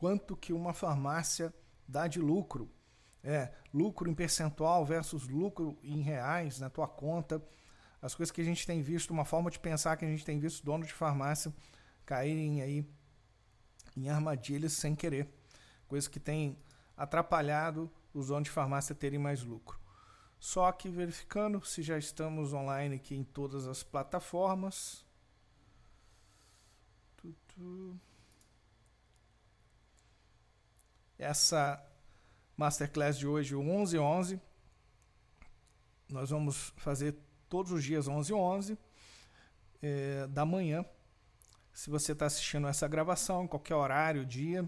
quanto que uma farmácia dá de lucro. É, lucro em percentual versus lucro em reais na tua conta. As coisas que a gente tem visto, uma forma de pensar que a gente tem visto donos de farmácia caírem aí em armadilhas sem querer. Coisas que têm atrapalhado os donos de farmácia terem mais lucro. Só que verificando se já estamos online aqui em todas as plataformas. Essa masterclass de hoje, o 11 11. Nós vamos fazer todos os dias 11 11 é, da manhã. Se você está assistindo essa gravação, em qualquer horário, dia,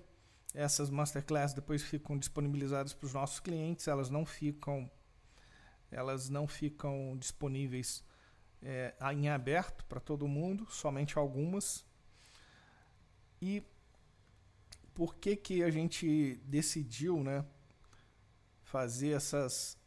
essas masterclass depois ficam disponibilizadas para os nossos clientes. Elas não ficam, elas não ficam disponíveis é, em aberto para todo mundo, somente algumas. E por que que a gente decidiu, né, fazer essas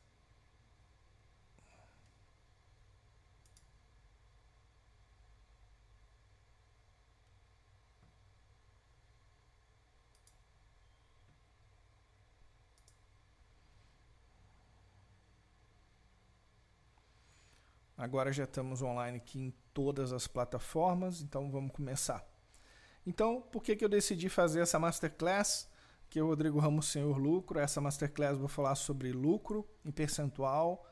Agora já estamos online aqui em todas as plataformas, então vamos começar. Então, por que, que eu decidi fazer essa masterclass? Que é o Rodrigo Ramos Senhor Lucro. Essa masterclass vou falar sobre lucro em percentual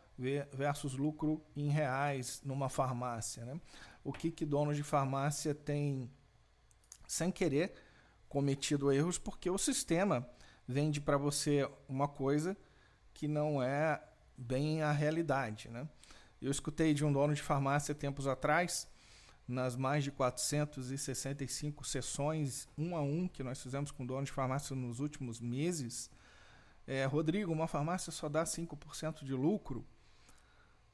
versus lucro em reais numa farmácia. Né? O que, que donos de farmácia têm, sem querer, cometido erros, porque o sistema vende para você uma coisa que não é bem a realidade. Né? Eu escutei de um dono de farmácia tempos atrás, nas mais de 465 sessões, um a um, que nós fizemos com dono de farmácia nos últimos meses. É, Rodrigo, uma farmácia só dá 5% de lucro?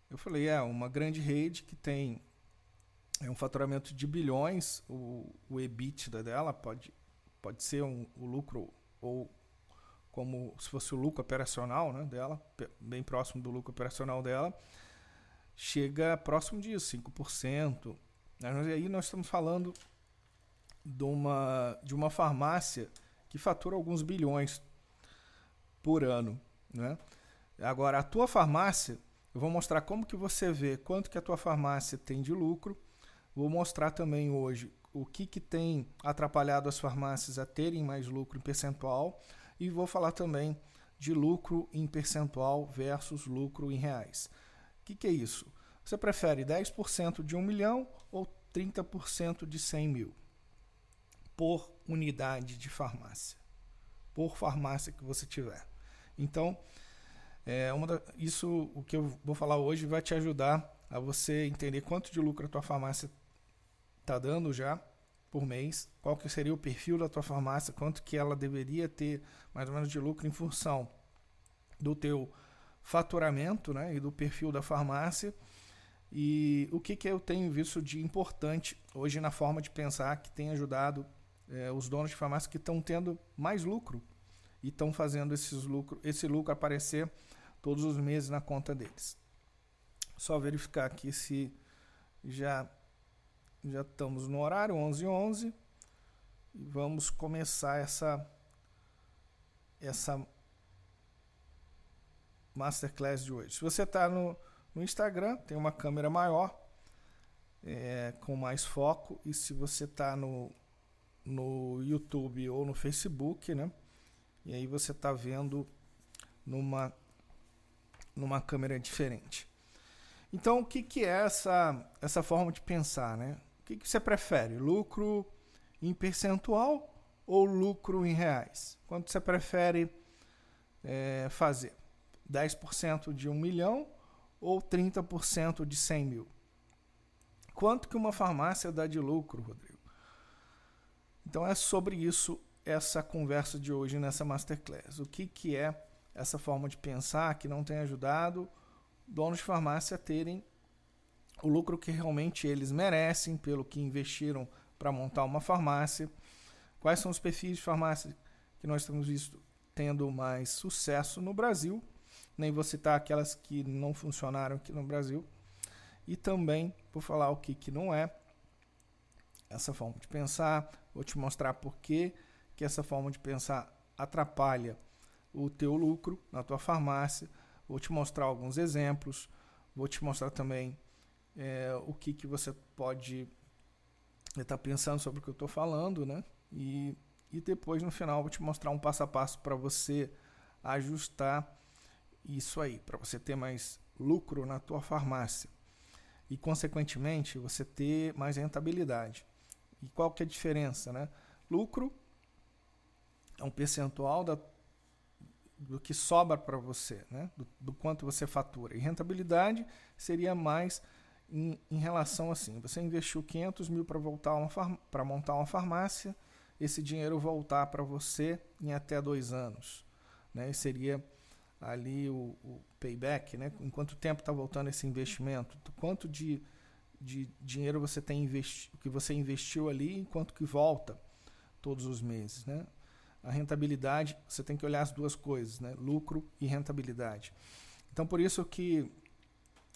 Eu falei, é, uma grande rede que tem é um faturamento de bilhões, o, o EBITDA dela pode, pode ser um, o lucro ou como se fosse o lucro operacional né, dela, bem próximo do lucro operacional dela chega próximo disso, 5%. Mas aí nós estamos falando de uma, de uma farmácia que fatura alguns bilhões por ano. Né? Agora, a tua farmácia, eu vou mostrar como que você vê quanto que a tua farmácia tem de lucro. Vou mostrar também hoje o que, que tem atrapalhado as farmácias a terem mais lucro em percentual. E vou falar também de lucro em percentual versus lucro em reais que, que é isso? Você prefere 10% de 1 milhão ou 30% de 100 mil por unidade de farmácia, por farmácia que você tiver. Então, é da, isso o que eu vou falar hoje vai te ajudar a você entender quanto de lucro a tua farmácia está dando já por mês, qual que seria o perfil da tua farmácia, quanto que ela deveria ter mais ou menos de lucro em função do teu faturamento né, e do perfil da farmácia. E o que, que eu tenho visto de importante hoje na forma de pensar que tem ajudado é, os donos de farmácia que estão tendo mais lucro e estão fazendo esses lucro, esse lucro aparecer todos os meses na conta deles. Só verificar aqui se já já estamos no horário 11 11 e vamos começar essa essa masterclass de hoje. Se você está no, no Instagram, tem uma câmera maior, é, com mais foco. E se você está no, no YouTube ou no Facebook, né? E aí você está vendo numa, numa câmera diferente. Então, o que, que é essa, essa forma de pensar, né? O que, que você prefere? Lucro em percentual ou lucro em reais? Quanto você prefere é, fazer? 10% de 1 milhão ou 30% de 100 mil? Quanto que uma farmácia dá de lucro, Rodrigo? Então é sobre isso essa conversa de hoje nessa Masterclass. O que, que é essa forma de pensar que não tem ajudado donos de farmácia a terem o lucro que realmente eles merecem pelo que investiram para montar uma farmácia? Quais são os perfis de farmácia que nós temos visto tendo mais sucesso no Brasil? Nem vou citar aquelas que não funcionaram aqui no Brasil. E também vou falar o que, que não é essa forma de pensar, vou te mostrar por que, essa forma de pensar atrapalha o teu lucro na tua farmácia. Vou te mostrar alguns exemplos, vou te mostrar também é, o que, que você pode estar tá pensando sobre o que eu estou falando, né? E, e depois no final vou te mostrar um passo a passo para você ajustar isso aí, para você ter mais lucro na tua farmácia e consequentemente você ter mais rentabilidade. E qual que é a diferença, né? Lucro é um percentual da, do que sobra para você, né? Do, do, quanto você fatura. E rentabilidade seria mais em, em relação assim, você investiu 500 mil para voltar para montar uma farmácia, esse dinheiro voltar para você em até dois anos, né? E seria ali o, o payback, né? Em quanto tempo está voltando esse investimento? Quanto de, de dinheiro você tem investi que você investiu ali, enquanto que volta todos os meses, né? A rentabilidade, você tem que olhar as duas coisas, né? Lucro e rentabilidade. Então, por isso que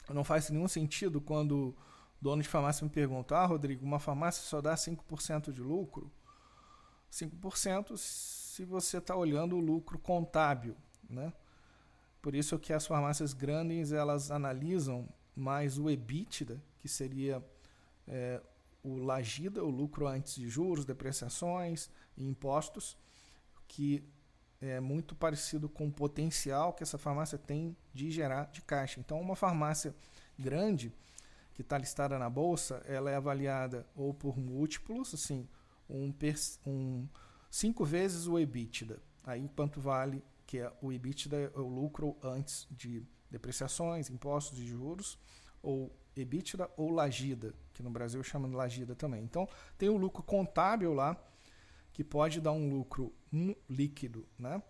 não faz nenhum sentido quando dono de farmácia me pergunta: Ah, Rodrigo, uma farmácia só dá 5% de lucro? 5% se você está olhando o lucro contábil, né? Por isso que as farmácias grandes elas analisam mais o EBITDA, que seria é, o lagida, o lucro antes de juros, depreciações e impostos, que é muito parecido com o potencial que essa farmácia tem de gerar de caixa. Então, uma farmácia grande que está listada na bolsa, ela é avaliada ou por múltiplos, assim, um, um cinco vezes o EBITDA. Aí quanto vale que é o EBITDA é o lucro antes de depreciações, impostos e juros, ou EBITDA ou lagida, que no Brasil chama de lagida também. Então, tem o lucro contábil lá, que pode dar um lucro líquido, né?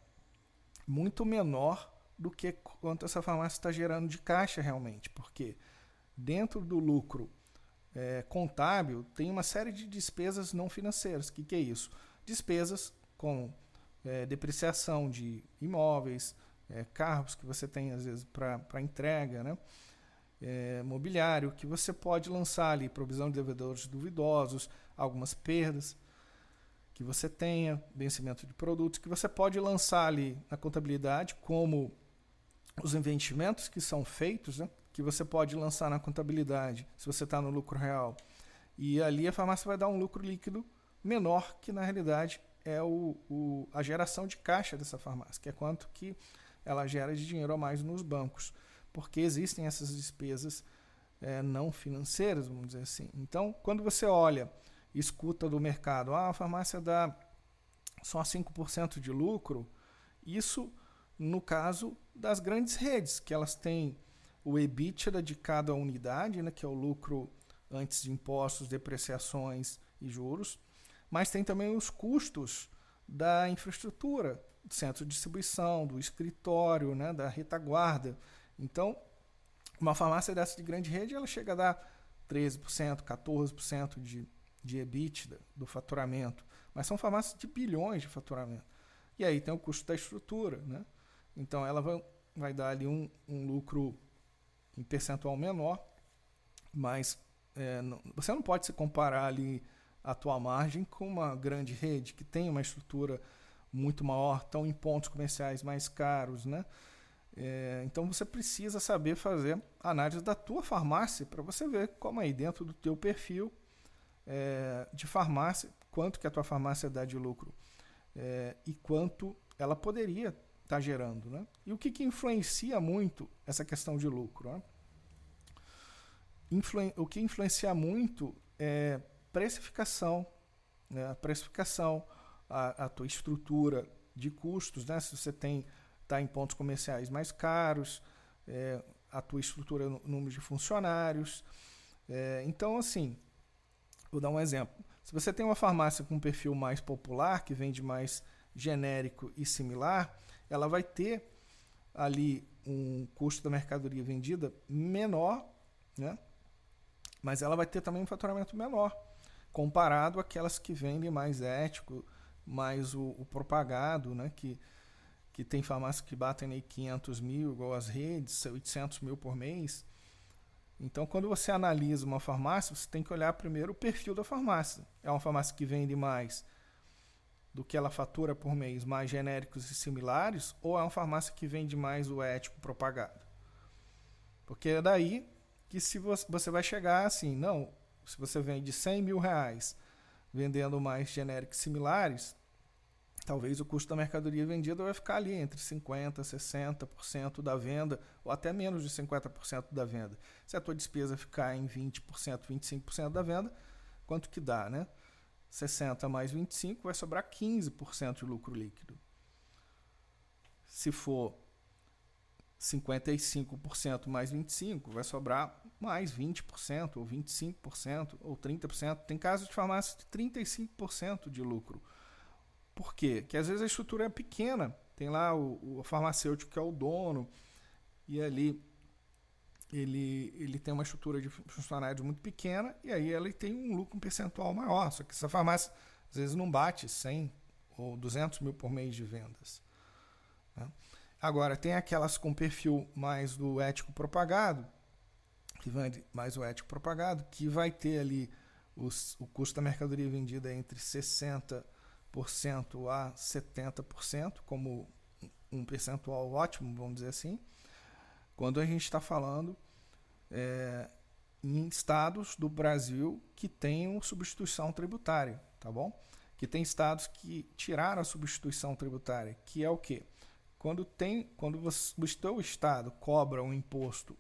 muito menor do que quanto essa farmácia está gerando de caixa realmente, porque dentro do lucro é, contábil tem uma série de despesas não financeiras. O que, que é isso? Despesas com é, depreciação de imóveis, é, carros que você tem às vezes para entrega, né? É, mobiliário que você pode lançar ali, provisão de devedores duvidosos, algumas perdas que você tenha, vencimento de produtos que você pode lançar ali na contabilidade, como os investimentos que são feitos, né? que você pode lançar na contabilidade se você está no lucro real. E ali a farmácia vai dar um lucro líquido menor que na realidade é o, o, a geração de caixa dessa farmácia, que é quanto que ela gera de dinheiro a mais nos bancos, porque existem essas despesas é, não financeiras, vamos dizer assim. Então, quando você olha escuta do mercado, ah, a farmácia dá só 5% de lucro, isso no caso das grandes redes, que elas têm o EBITDA de cada unidade, né, que é o lucro antes de impostos, depreciações e juros, mas tem também os custos da infraestrutura, do centro de distribuição, do escritório, né, da retaguarda. Então, uma farmácia dessa de grande rede, ela chega a dar 13%, 14% de, de EBITDA do faturamento. Mas são farmácias de bilhões de faturamento. E aí tem o custo da estrutura. Né? Então, ela vai, vai dar ali um, um lucro em percentual menor, mas é, não, você não pode se comparar ali a tua margem com uma grande rede que tem uma estrutura muito maior, estão em pontos comerciais mais caros, né? É, então você precisa saber fazer análise da tua farmácia para você ver como aí dentro do teu perfil é, de farmácia, quanto que a tua farmácia dá de lucro é, e quanto ela poderia estar tá gerando, né? E o que, que influencia muito essa questão de lucro? Né? Influen o que influencia muito é precificação, né? a precificação, a, a tua estrutura de custos, né? se você tem está em pontos comerciais mais caros, é, a tua estrutura, número de funcionários. É, então, assim, vou dar um exemplo. Se você tem uma farmácia com um perfil mais popular, que vende mais genérico e similar, ela vai ter ali um custo da mercadoria vendida menor, né? mas ela vai ter também um faturamento menor comparado àquelas que vendem mais ético, mais o, o propagado, né? que, que tem farmácias que batem aí 500 mil, igual as redes, 800 mil por mês. Então, quando você analisa uma farmácia, você tem que olhar primeiro o perfil da farmácia. É uma farmácia que vende mais do que ela fatura por mês mais genéricos e similares, ou é uma farmácia que vende mais o ético propagado? Porque é daí que se você vai chegar assim, não, se você vende 100 mil reais vendendo mais genéricos similares, talvez o custo da mercadoria vendida vai ficar ali entre 50% e 60% da venda, ou até menos de 50% da venda. Se a tua despesa ficar em 20%, 25% da venda, quanto que dá, né? 60 mais 25 vai sobrar 15% de lucro líquido. Se for 55% mais 25, vai sobrar mais 20%, ou 25%, ou 30%. Tem casos de farmácia de 35% de lucro. Por quê? Porque às vezes a estrutura é pequena. Tem lá o, o farmacêutico que é o dono, e ali ele, ele tem uma estrutura de funcionários muito pequena e aí ele tem um lucro um percentual maior. Só que essa farmácia às vezes não bate 100 ou 200 mil por mês de vendas. Né? Agora, tem aquelas com perfil mais do ético propagado, que vende mais o ético propagado, que vai ter ali os, o custo da mercadoria vendida entre 60% a 70%, como um percentual ótimo, vamos dizer assim quando a gente está falando é, em estados do Brasil que tenham substituição tributária, tá bom? Que tem estados que tiraram a substituição tributária, que é o quê? Quando tem, quando você, o seu estado cobra um imposto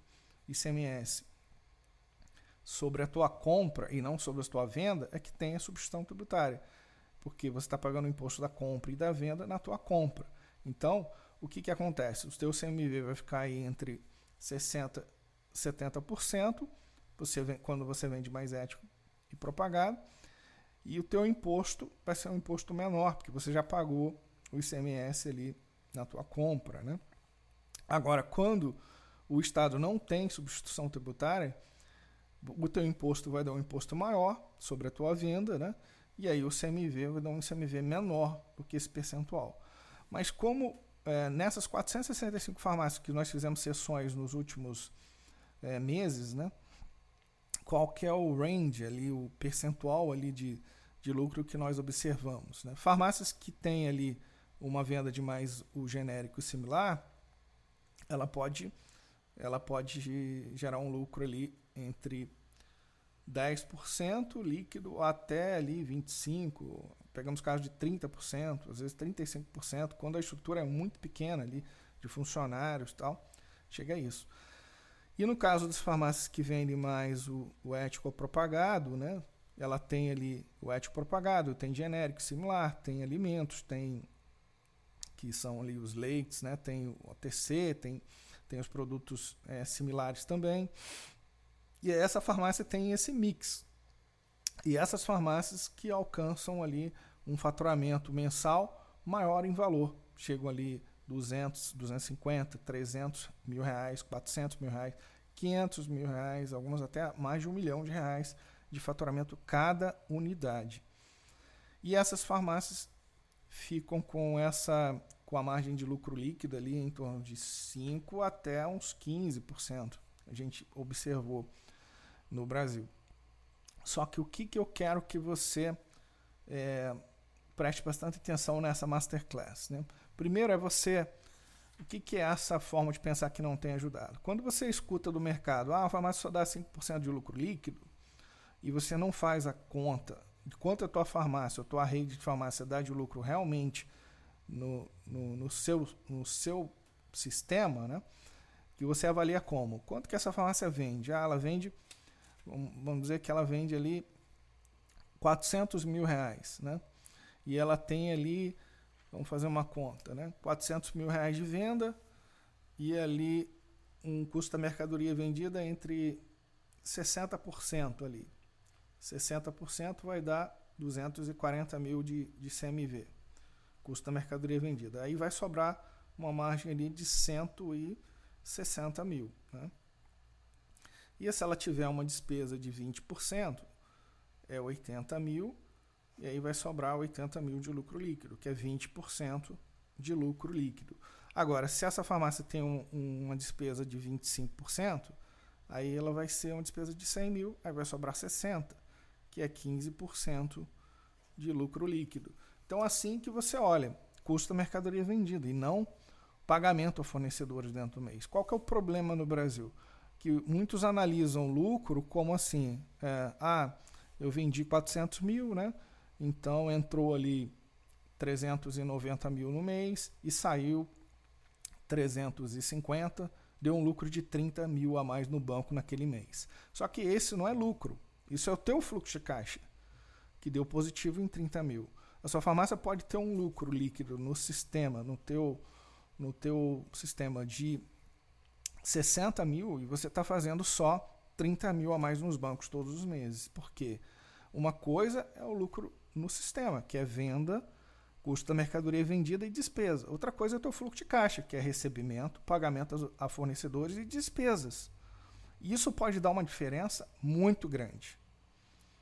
ICMS sobre a tua compra e não sobre a tua venda, é que tem a substituição tributária, porque você está pagando o imposto da compra e da venda na tua compra. Então, o que, que acontece? O teu CMV vai ficar aí entre 60% 70%, você vem, quando você vende mais ético e propagado, e o teu imposto vai ser um imposto menor, porque você já pagou o ICMS ali na tua compra, né? Agora, quando o Estado não tem substituição tributária, o teu imposto vai dar um imposto maior sobre a tua venda, né? E aí o CMV vai dar um CMV menor do que esse percentual. Mas como é, nessas 465 farmácias que nós fizemos sessões nos últimos é, meses, né, qual que é o range ali, o percentual ali de, de lucro que nós observamos. Né? Farmácias que têm ali uma venda de mais o genérico similar, ela pode, ela pode gerar um lucro ali entre 10% líquido até ali 25%, pegamos casos de 30%, às vezes 35%, quando a estrutura é muito pequena ali, de funcionários e tal, chega a isso. E no caso das farmácias que vendem mais o, o ético propagado, né, ela tem ali o ético propagado, tem genérico similar, tem alimentos, tem que são ali os leites, né, tem o OTC, tem, tem os produtos é, similares também. E essa farmácia tem esse mix, e essas farmácias que alcançam ali um faturamento mensal maior em valor, chegam ali 200, 250, 300 mil reais, 400 mil reais, 500 mil reais, algumas até mais de um milhão de reais de faturamento cada unidade. E essas farmácias ficam com essa com a margem de lucro líquido ali em torno de 5 até uns 15%. A gente observou no Brasil. Só que o que, que eu quero que você é, preste bastante atenção nessa masterclass. Né? Primeiro é você. O que, que é essa forma de pensar que não tem ajudado? Quando você escuta do mercado, ah, a farmácia só dá 5% de lucro líquido, e você não faz a conta de quanto a tua farmácia, a tua rede de farmácia dá de lucro realmente no, no, no, seu, no seu sistema, né? que você avalia como? Quanto que essa farmácia vende? Ah, ela vende vamos dizer que ela vende ali 400 mil reais, né? E ela tem ali, vamos fazer uma conta, né? 400 mil reais de venda e ali um custo da mercadoria vendida entre 60% ali. 60% vai dar 240 mil de, de CMV, custo da mercadoria vendida. Aí vai sobrar uma margem ali de 160 mil. Né? E se ela tiver uma despesa de 20%, é 80 mil, e aí vai sobrar 80 mil de lucro líquido, que é 20% de lucro líquido. Agora, se essa farmácia tem um, uma despesa de 25%, aí ela vai ser uma despesa de 100 mil, aí vai sobrar 60, que é 15% de lucro líquido. Então, assim que você olha, custo da mercadoria vendida e não pagamento a fornecedores dentro do mês. Qual que é o problema no Brasil? Que muitos analisam lucro como assim, é, ah, eu vendi 400 mil, né? Então entrou ali 390 mil no mês e saiu 350, deu um lucro de 30 mil a mais no banco naquele mês. Só que esse não é lucro, isso é o teu fluxo de caixa, que deu positivo em 30 mil. A sua farmácia pode ter um lucro líquido no sistema, no teu, no teu sistema de 60 mil e você está fazendo só 30 mil a mais nos bancos todos os meses. Por quê? Uma coisa é o lucro no sistema, que é venda, custo da mercadoria vendida e despesa. Outra coisa é o teu fluxo de caixa, que é recebimento, pagamento a fornecedores e despesas. Isso pode dar uma diferença muito grande.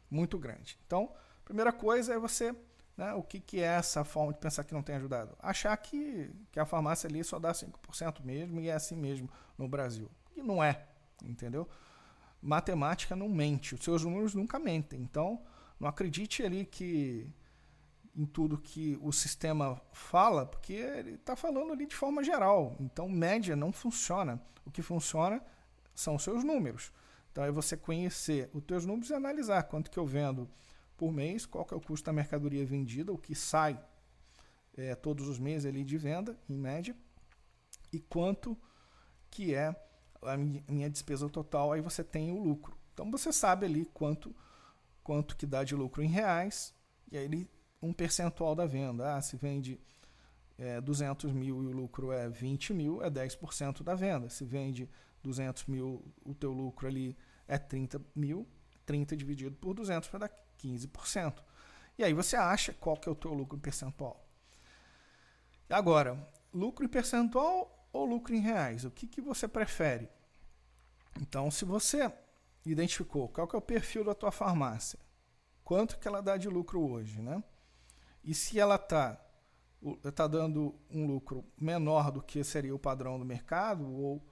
Muito grande. Então, primeira coisa é você né? O que, que é essa forma de pensar que não tem ajudado? Achar que, que a farmácia ali só dá 5% mesmo e é assim mesmo no Brasil. E não é, entendeu? Matemática não mente, os seus números nunca mentem. Então, não acredite ali que em tudo que o sistema fala, porque ele está falando ali de forma geral. Então, média não funciona. O que funciona são os seus números. Então, é você conhecer os teus números e analisar quanto que eu vendo por mês, qual que é o custo da mercadoria vendida, o que sai é, todos os meses ali de venda, em média, e quanto que é a minha despesa total, aí você tem o lucro. Então você sabe ali quanto quanto que dá de lucro em reais, e aí um percentual da venda. Ah, se vende é, 200 mil e o lucro é 20 mil, é 10% da venda. Se vende 200 mil, o teu lucro ali é 30 mil, 30 dividido por 200 vai dar 15%. E aí você acha qual que é o teu lucro em percentual. Agora, lucro em percentual ou lucro em reais? O que, que você prefere? Então, se você identificou qual que é o perfil da tua farmácia, quanto que ela dá de lucro hoje, né? E se ela está tá dando um lucro menor do que seria o padrão do mercado ou,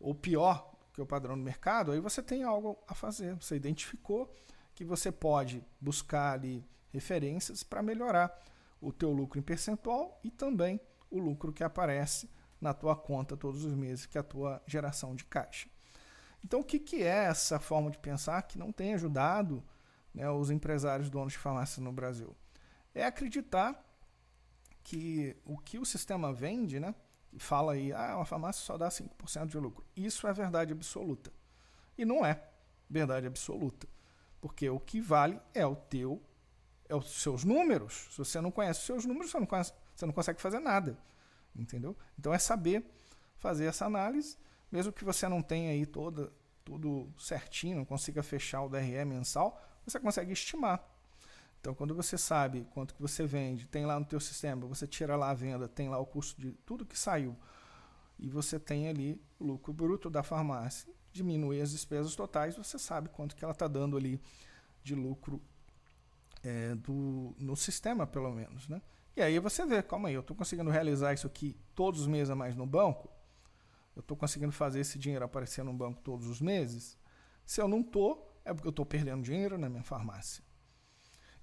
ou pior que o padrão do mercado, aí você tem algo a fazer. Você identificou que você pode buscar ali referências para melhorar o teu lucro em percentual e também o lucro que aparece na tua conta todos os meses, que é a tua geração de caixa. Então, o que, que é essa forma de pensar que não tem ajudado né, os empresários donos de farmácia no Brasil? É acreditar que o que o sistema vende, né, fala aí, ah, uma farmácia só dá 5% de lucro. Isso é verdade absoluta. E não é verdade absoluta. Porque o que vale é o teu, é os seus números. Se você não conhece os seus números, você não, conhece, você não consegue fazer nada. Entendeu? Então é saber fazer essa análise, mesmo que você não tenha aí toda, tudo certinho, não consiga fechar o DRE mensal, você consegue estimar. Então, quando você sabe quanto que você vende, tem lá no teu sistema, você tira lá a venda, tem lá o custo de tudo que saiu, e você tem ali o lucro bruto da farmácia diminuir as despesas totais, você sabe quanto que ela está dando ali de lucro é, do, no sistema, pelo menos. Né? E aí você vê, calma aí, eu estou conseguindo realizar isso aqui todos os meses a mais no banco? Eu estou conseguindo fazer esse dinheiro aparecer no banco todos os meses? Se eu não estou, é porque eu estou perdendo dinheiro na minha farmácia.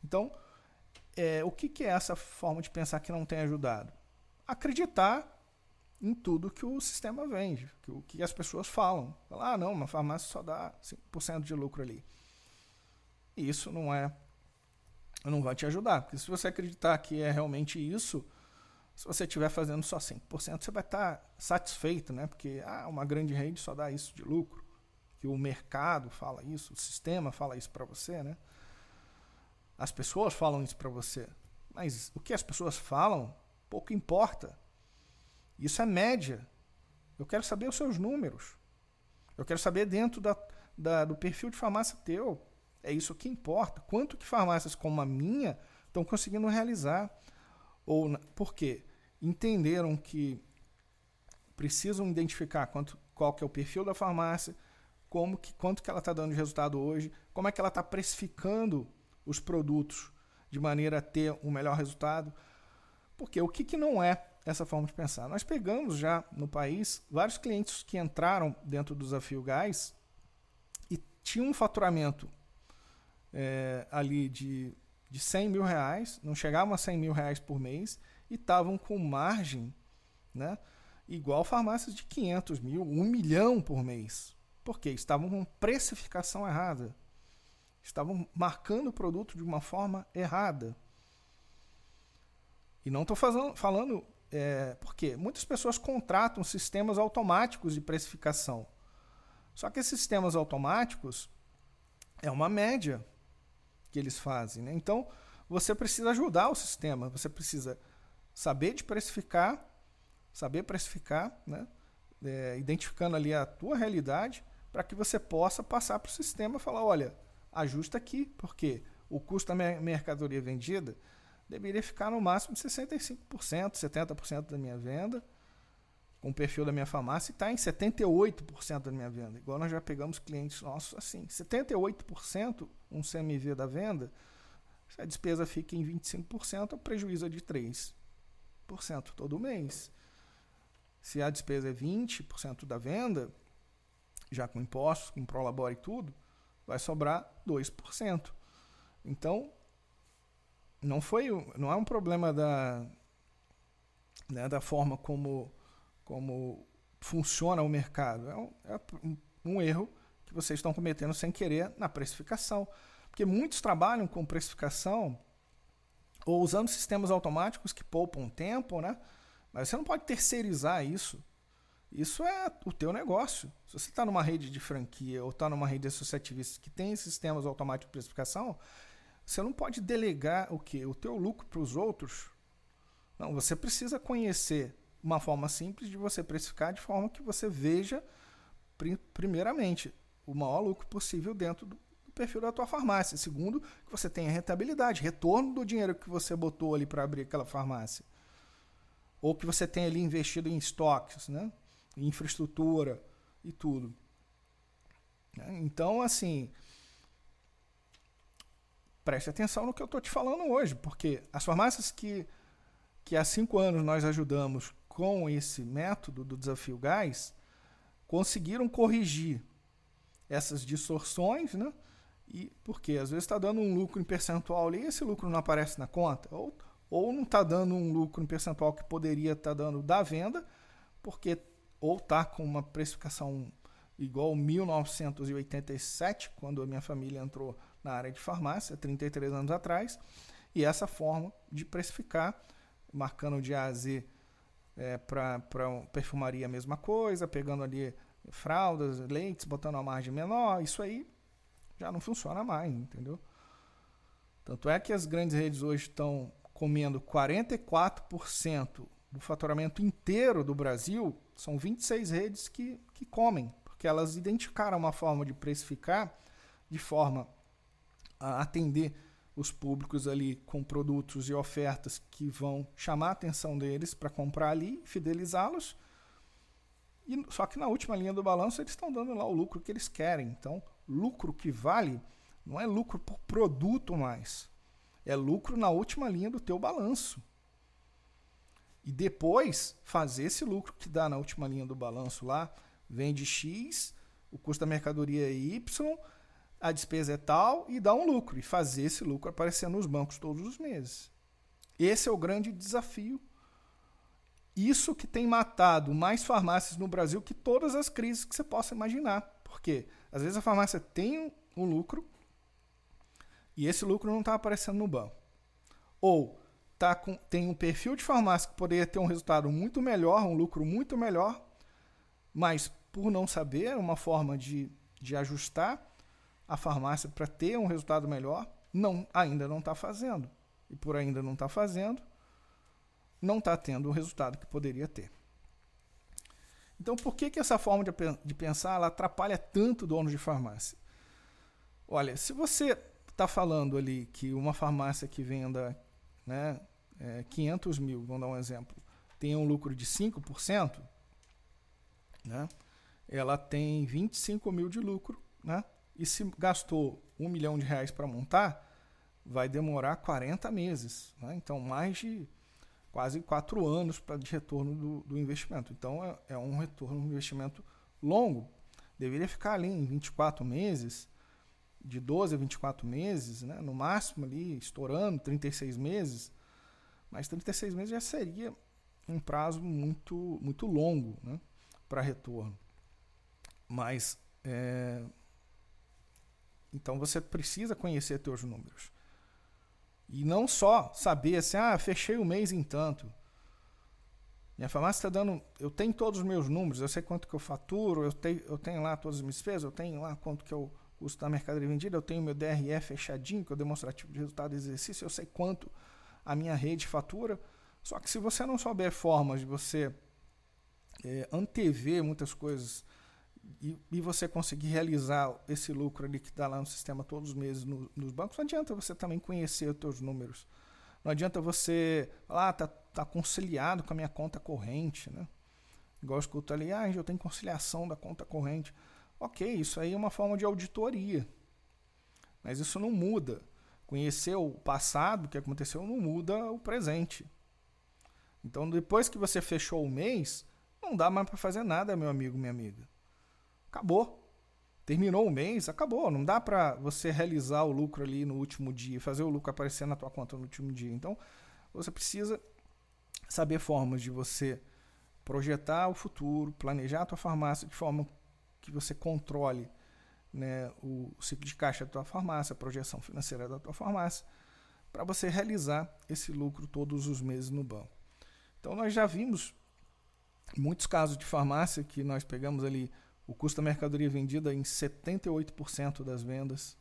Então, é, o que, que é essa forma de pensar que não tem ajudado? Acreditar em tudo que o sistema vende, que o que as pessoas falam. Falar, ah, não, uma farmácia só dá 5% de lucro ali. E isso não é não vai te ajudar, porque se você acreditar que é realmente isso, se você estiver fazendo só 5%, você vai estar satisfeito, né? Porque ah, uma grande rede só dá isso de lucro, que o mercado fala isso, o sistema fala isso para você, né? As pessoas falam isso para você. Mas o que as pessoas falam pouco importa. Isso é média. Eu quero saber os seus números. Eu quero saber dentro da, da, do perfil de farmácia teu. É isso que importa. Quanto que farmácias como a minha estão conseguindo realizar? Ou por quê? Entenderam que precisam identificar quanto, qual que é o perfil da farmácia, como que, quanto que ela está dando de resultado hoje, como é que ela está precificando os produtos de maneira a ter um melhor resultado. Porque o que, que não é essa forma de pensar. Nós pegamos já no país vários clientes que entraram dentro do desafio gás e tinham um faturamento é, ali de, de 100 mil reais, não chegavam a 100 mil reais por mês e estavam com margem, né? Igual farmácias de 500 mil, 1 milhão por mês. Por quê? Estavam com precificação errada. Estavam marcando o produto de uma forma errada. E não estou falando é, porque muitas pessoas contratam sistemas automáticos de precificação. Só que esses sistemas automáticos é uma média que eles fazem. Né? Então, você precisa ajudar o sistema, você precisa saber de precificar, saber precificar, né? É, identificando ali a tua realidade, para que você possa passar para o sistema e falar, olha, ajusta aqui, porque o custo da mercadoria vendida deveria ficar no máximo de 65%, 70% da minha venda, com o perfil da minha farmácia, e está em 78% da minha venda. Igual nós já pegamos clientes nossos assim. 78% um CMV da venda, se a despesa fica em 25%, o prejuízo é de 3% todo mês. Se a despesa é 20% da venda, já com impostos, com prolabore e tudo, vai sobrar 2%. Então, não foi não é um problema da né, da forma como como funciona o mercado. É um, é um erro que vocês estão cometendo sem querer na precificação. Porque muitos trabalham com precificação ou usando sistemas automáticos que poupam tempo né? Mas você não pode terceirizar isso. Isso é o teu negócio. Se você está numa rede de franquia ou está numa rede associativista que tem sistemas automáticos de precificação, você não pode delegar o que? O teu lucro para os outros. Não, você precisa conhecer uma forma simples de você precificar de forma que você veja, primeiramente, o maior lucro possível dentro do perfil da tua farmácia. Segundo, que você tenha rentabilidade, retorno do dinheiro que você botou ali para abrir aquela farmácia. Ou que você tenha ali investido em estoques, né? infraestrutura e tudo. Então, assim, preste atenção no que eu estou te falando hoje, porque as farmácias que, que há cinco anos nós ajudamos com esse método do desafio gás conseguiram corrigir essas distorções, né? E porque às vezes está dando um lucro em percentual ali e esse lucro não aparece na conta, ou, ou não está dando um lucro em percentual que poderia estar tá dando da venda, porque ou está com uma precificação igual 1987, quando a minha família entrou na área de farmácia, 33 anos atrás, e essa forma de precificar, marcando de A a Z é, para perfumaria a mesma coisa, pegando ali fraldas, leites, botando uma margem menor, isso aí já não funciona mais, entendeu? Tanto é que as grandes redes hoje estão comendo 44% do faturamento inteiro do Brasil, são 26 redes que, que comem, porque elas identificaram uma forma de precificar de forma atender os públicos ali com produtos e ofertas que vão chamar a atenção deles para comprar ali, fidelizá-los. E, só que na última linha do balanço eles estão dando lá o lucro que eles querem. Então, lucro que vale não é lucro por produto mais, é lucro na última linha do teu balanço e depois fazer esse lucro que dá na última linha do balanço lá, vende X, o custo da mercadoria é Y, a despesa é tal e dá um lucro e fazer esse lucro aparecer nos bancos todos os meses. Esse é o grande desafio. Isso que tem matado mais farmácias no Brasil que todas as crises que você possa imaginar. Porque às vezes a farmácia tem um lucro e esse lucro não está aparecendo no banco. Ou tá com, tem um perfil de farmácia que poderia ter um resultado muito melhor, um lucro muito melhor, mas por não saber uma forma de, de ajustar a farmácia para ter um resultado melhor, não ainda não está fazendo. E por ainda não está fazendo, não está tendo o resultado que poderia ter. Então, por que, que essa forma de, de pensar ela atrapalha tanto donos de farmácia? Olha, se você está falando ali que uma farmácia que venda né, é, 500 mil, vamos dar um exemplo, tem um lucro de 5%, né, ela tem 25 mil de lucro, né, e se gastou um milhão de reais para montar, vai demorar 40 meses. Né, então, mais de quase quatro anos pra, de retorno do, do investimento. Então, é, é um retorno, um investimento longo. Deveria ficar ali em 24 meses de 12 a 24 meses, né? no máximo ali, estourando 36 meses, mas 36 meses já seria um prazo muito, muito longo né? para retorno. Mas, é... então você precisa conhecer seus números. E não só saber assim, ah, fechei o mês em tanto. Minha farmácia está dando. Eu tenho todos os meus números, eu sei quanto que eu faturo, eu tenho, eu tenho lá todas as minhas despesas, eu tenho lá quanto que eu custo da mercadoria vendida, eu tenho meu DRE fechadinho, que é o demonstrativo de resultado do exercício, eu sei quanto a minha rede fatura. Só que se você não souber formas de você é, antever muitas coisas e, e, você conseguir realizar esse lucro ali que está lá no sistema todos os meses no, nos bancos, não adianta você também conhecer os seus números. Não adianta você falar, ah, tá, tá conciliado com a minha conta corrente, né? Igual eu escuto ali, ah, eu tenho conciliação da conta corrente. Ok, isso aí é uma forma de auditoria. Mas isso não muda. Conhecer o passado, o que aconteceu, não muda o presente. Então, depois que você fechou o mês, não dá mais para fazer nada, meu amigo, minha amiga. Acabou. Terminou o mês, acabou. Não dá para você realizar o lucro ali no último dia, fazer o lucro aparecer na tua conta no último dia. Então, você precisa saber formas de você projetar o futuro, planejar a tua farmácia de forma que você controle né, o ciclo de caixa da tua farmácia, a projeção financeira da tua farmácia, para você realizar esse lucro todos os meses no banco. Então, nós já vimos muitos casos de farmácia que nós pegamos ali o custo da mercadoria vendida em 78% das vendas.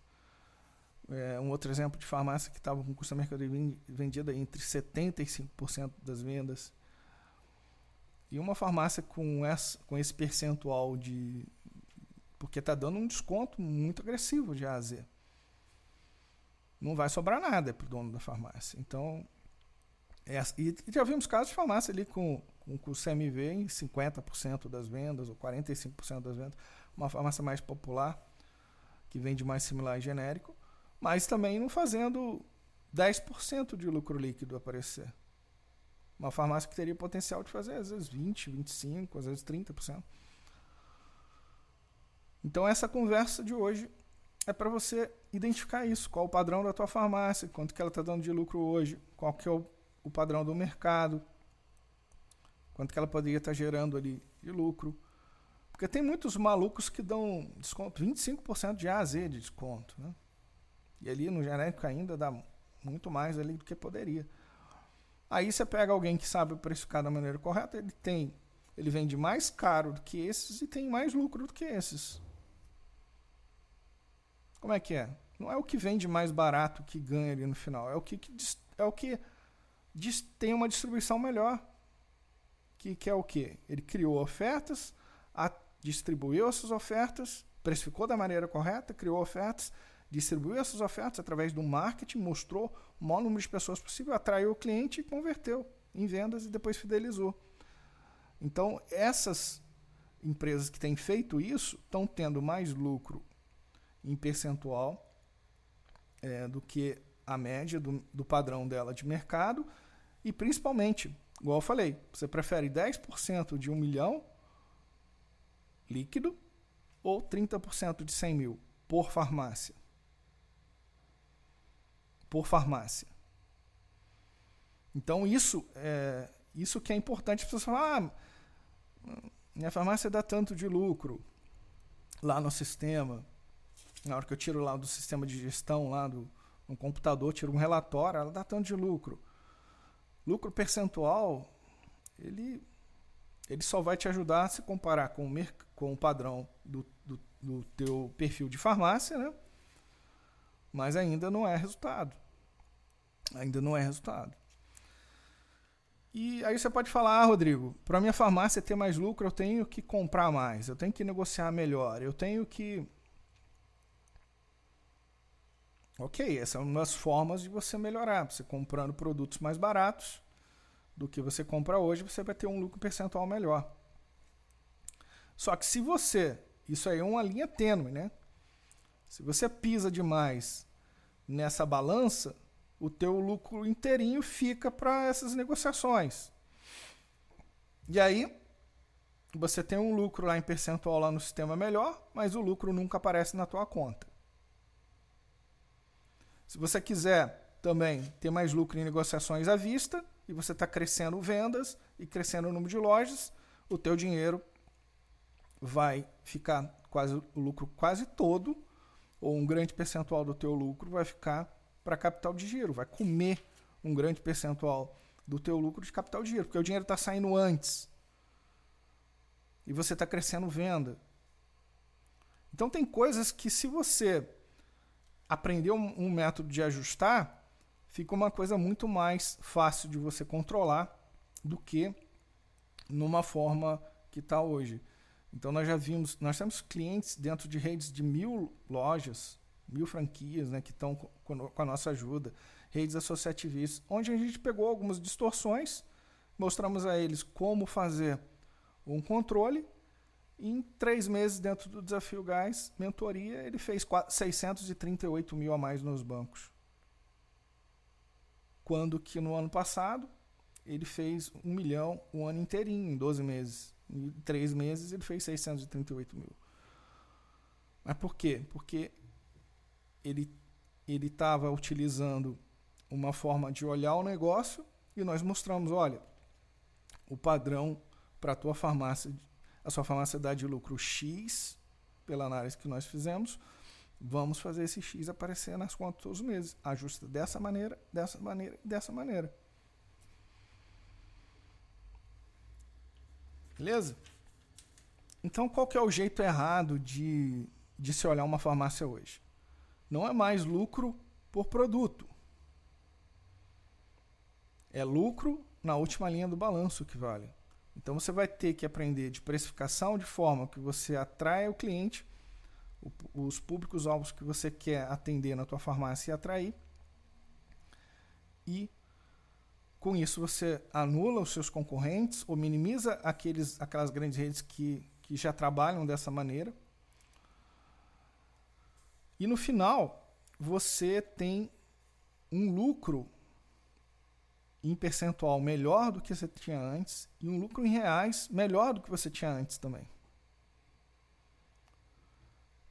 É, um outro exemplo de farmácia que estava com o custo da mercadoria vendida entre 75% das vendas. E uma farmácia com, essa, com esse percentual de. Porque está dando um desconto muito agressivo de A Z. Não vai sobrar nada para o dono da farmácia. Então, é, e já vimos casos de farmácia ali com com, com o CMV em 50% das vendas ou 45% das vendas, uma farmácia mais popular, que vende mais similar e genérico, mas também não fazendo 10% de lucro líquido aparecer. Uma farmácia que teria potencial de fazer às vezes 20, 25, às vezes 30%. Então essa conversa de hoje é para você identificar isso, qual o padrão da tua farmácia, quanto que ela está dando de lucro hoje, qual que é o, o padrão do mercado, quanto que ela poderia estar gerando ali de lucro. Porque tem muitos malucos que dão desconto, 25% de A a Z de desconto. Né? E ali no genérico ainda dá muito mais ali do que poderia. Aí você pega alguém que sabe precificar da maneira correta, ele tem, ele vende mais caro do que esses e tem mais lucro do que esses. Como é que é? Não é o que vende mais barato que ganha ali no final, é o que, que é o que tem uma distribuição melhor que, que é o quê? Ele criou ofertas, a, distribuiu essas ofertas, precificou da maneira correta, criou ofertas, distribuiu essas ofertas através do marketing, mostrou o maior número de pessoas possível, atraiu o cliente e converteu em vendas e depois fidelizou. Então, essas empresas que têm feito isso estão tendo mais lucro em percentual é, do que a média do, do padrão dela de mercado e principalmente Igual eu falei, você prefere 10% de 1 milhão líquido ou 30% de 100 mil por farmácia? Por farmácia. Então isso é isso que é importante. As pessoas falam, ah, minha farmácia dá tanto de lucro lá no sistema. Na hora que eu tiro lá do sistema de gestão, lá do no computador, tiro um relatório, ela dá tanto de lucro lucro percentual, ele, ele só vai te ajudar a se comparar com o, com o padrão do, do, do teu perfil de farmácia, né? Mas ainda não é resultado. Ainda não é resultado. E aí você pode falar, ah, Rodrigo, para minha farmácia ter mais lucro, eu tenho que comprar mais, eu tenho que negociar melhor, eu tenho que Ok, essa é uma das formas de você melhorar. Você comprando produtos mais baratos do que você compra hoje, você vai ter um lucro percentual melhor. Só que se você, isso aí é uma linha tênue, né? Se você pisa demais nessa balança, o teu lucro inteirinho fica para essas negociações. E aí você tem um lucro lá em percentual lá no sistema melhor, mas o lucro nunca aparece na tua conta. Se você quiser também ter mais lucro em negociações à vista e você está crescendo vendas e crescendo o número de lojas, o teu dinheiro vai ficar quase o lucro quase todo ou um grande percentual do teu lucro vai ficar para capital de giro, vai comer um grande percentual do teu lucro de capital de giro, porque o dinheiro está saindo antes e você está crescendo venda. Então tem coisas que se você aprender um, um método de ajustar, fica uma coisa muito mais fácil de você controlar do que numa forma que está hoje. Então nós já vimos, nós temos clientes dentro de redes de mil lojas, mil franquias, né, que estão com, a nossa ajuda, redes associativistas, onde a gente pegou algumas distorções, mostramos a eles como fazer um controle. Em três meses dentro do Desafio Gás, mentoria, ele fez 638 mil a mais nos bancos. Quando que no ano passado ele fez um milhão um ano inteirinho, em 12 meses. Em três meses ele fez 638 mil. Mas por quê? Porque ele ele estava utilizando uma forma de olhar o negócio e nós mostramos, olha, o padrão para a tua farmácia, a sua farmácia dá de lucro X pela análise que nós fizemos, vamos fazer esse X aparecer nas contas todos os meses. Ajusta dessa maneira, dessa maneira, dessa maneira. Beleza? Então, qual que é o jeito errado de, de se olhar uma farmácia hoje? Não é mais lucro por produto. É lucro na última linha do balanço que vale. Então você vai ter que aprender de precificação de forma que você atrai o cliente, os públicos alvos que você quer atender na tua farmácia e atrair. E com isso você anula os seus concorrentes ou minimiza aqueles, aquelas grandes redes que, que já trabalham dessa maneira. E no final, você tem um lucro em percentual melhor do que você tinha antes e um lucro em reais melhor do que você tinha antes também.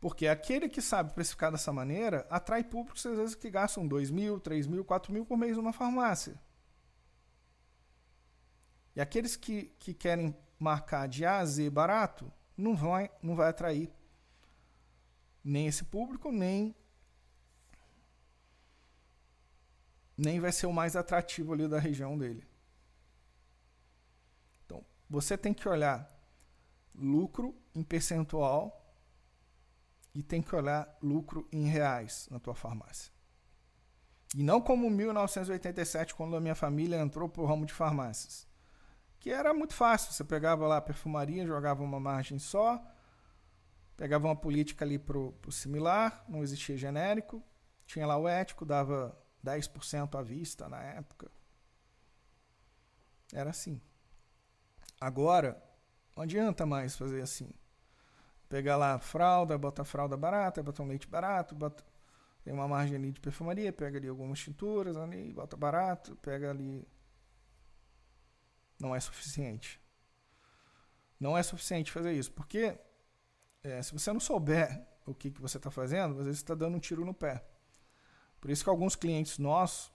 Porque aquele que sabe precificar dessa maneira atrai públicos às vezes que gastam 2 mil, 3 mil, 4 mil por mês numa farmácia. E aqueles que, que querem marcar de A a Z barato, não vai, não vai atrair nem esse público, nem nem vai ser o mais atrativo ali da região dele. Então, você tem que olhar lucro em percentual e tem que olhar lucro em reais na tua farmácia. E não como 1987, quando a minha família entrou para o ramo de farmácias. Que era muito fácil. Você pegava lá a perfumaria, jogava uma margem só, pegava uma política ali para o similar, não existia genérico, tinha lá o ético, dava 10% à vista na época. Era assim. Agora, não adianta mais fazer assim. Pegar lá fralda, bota fralda barata, bota um leite barato, bota, tem uma margem ali de perfumaria, pega ali algumas tinturas ali, bota barato, pega ali. Não é suficiente. Não é suficiente fazer isso, porque é, se você não souber o que, que você está fazendo, às vezes você está dando um tiro no pé. Por isso que alguns clientes nossos,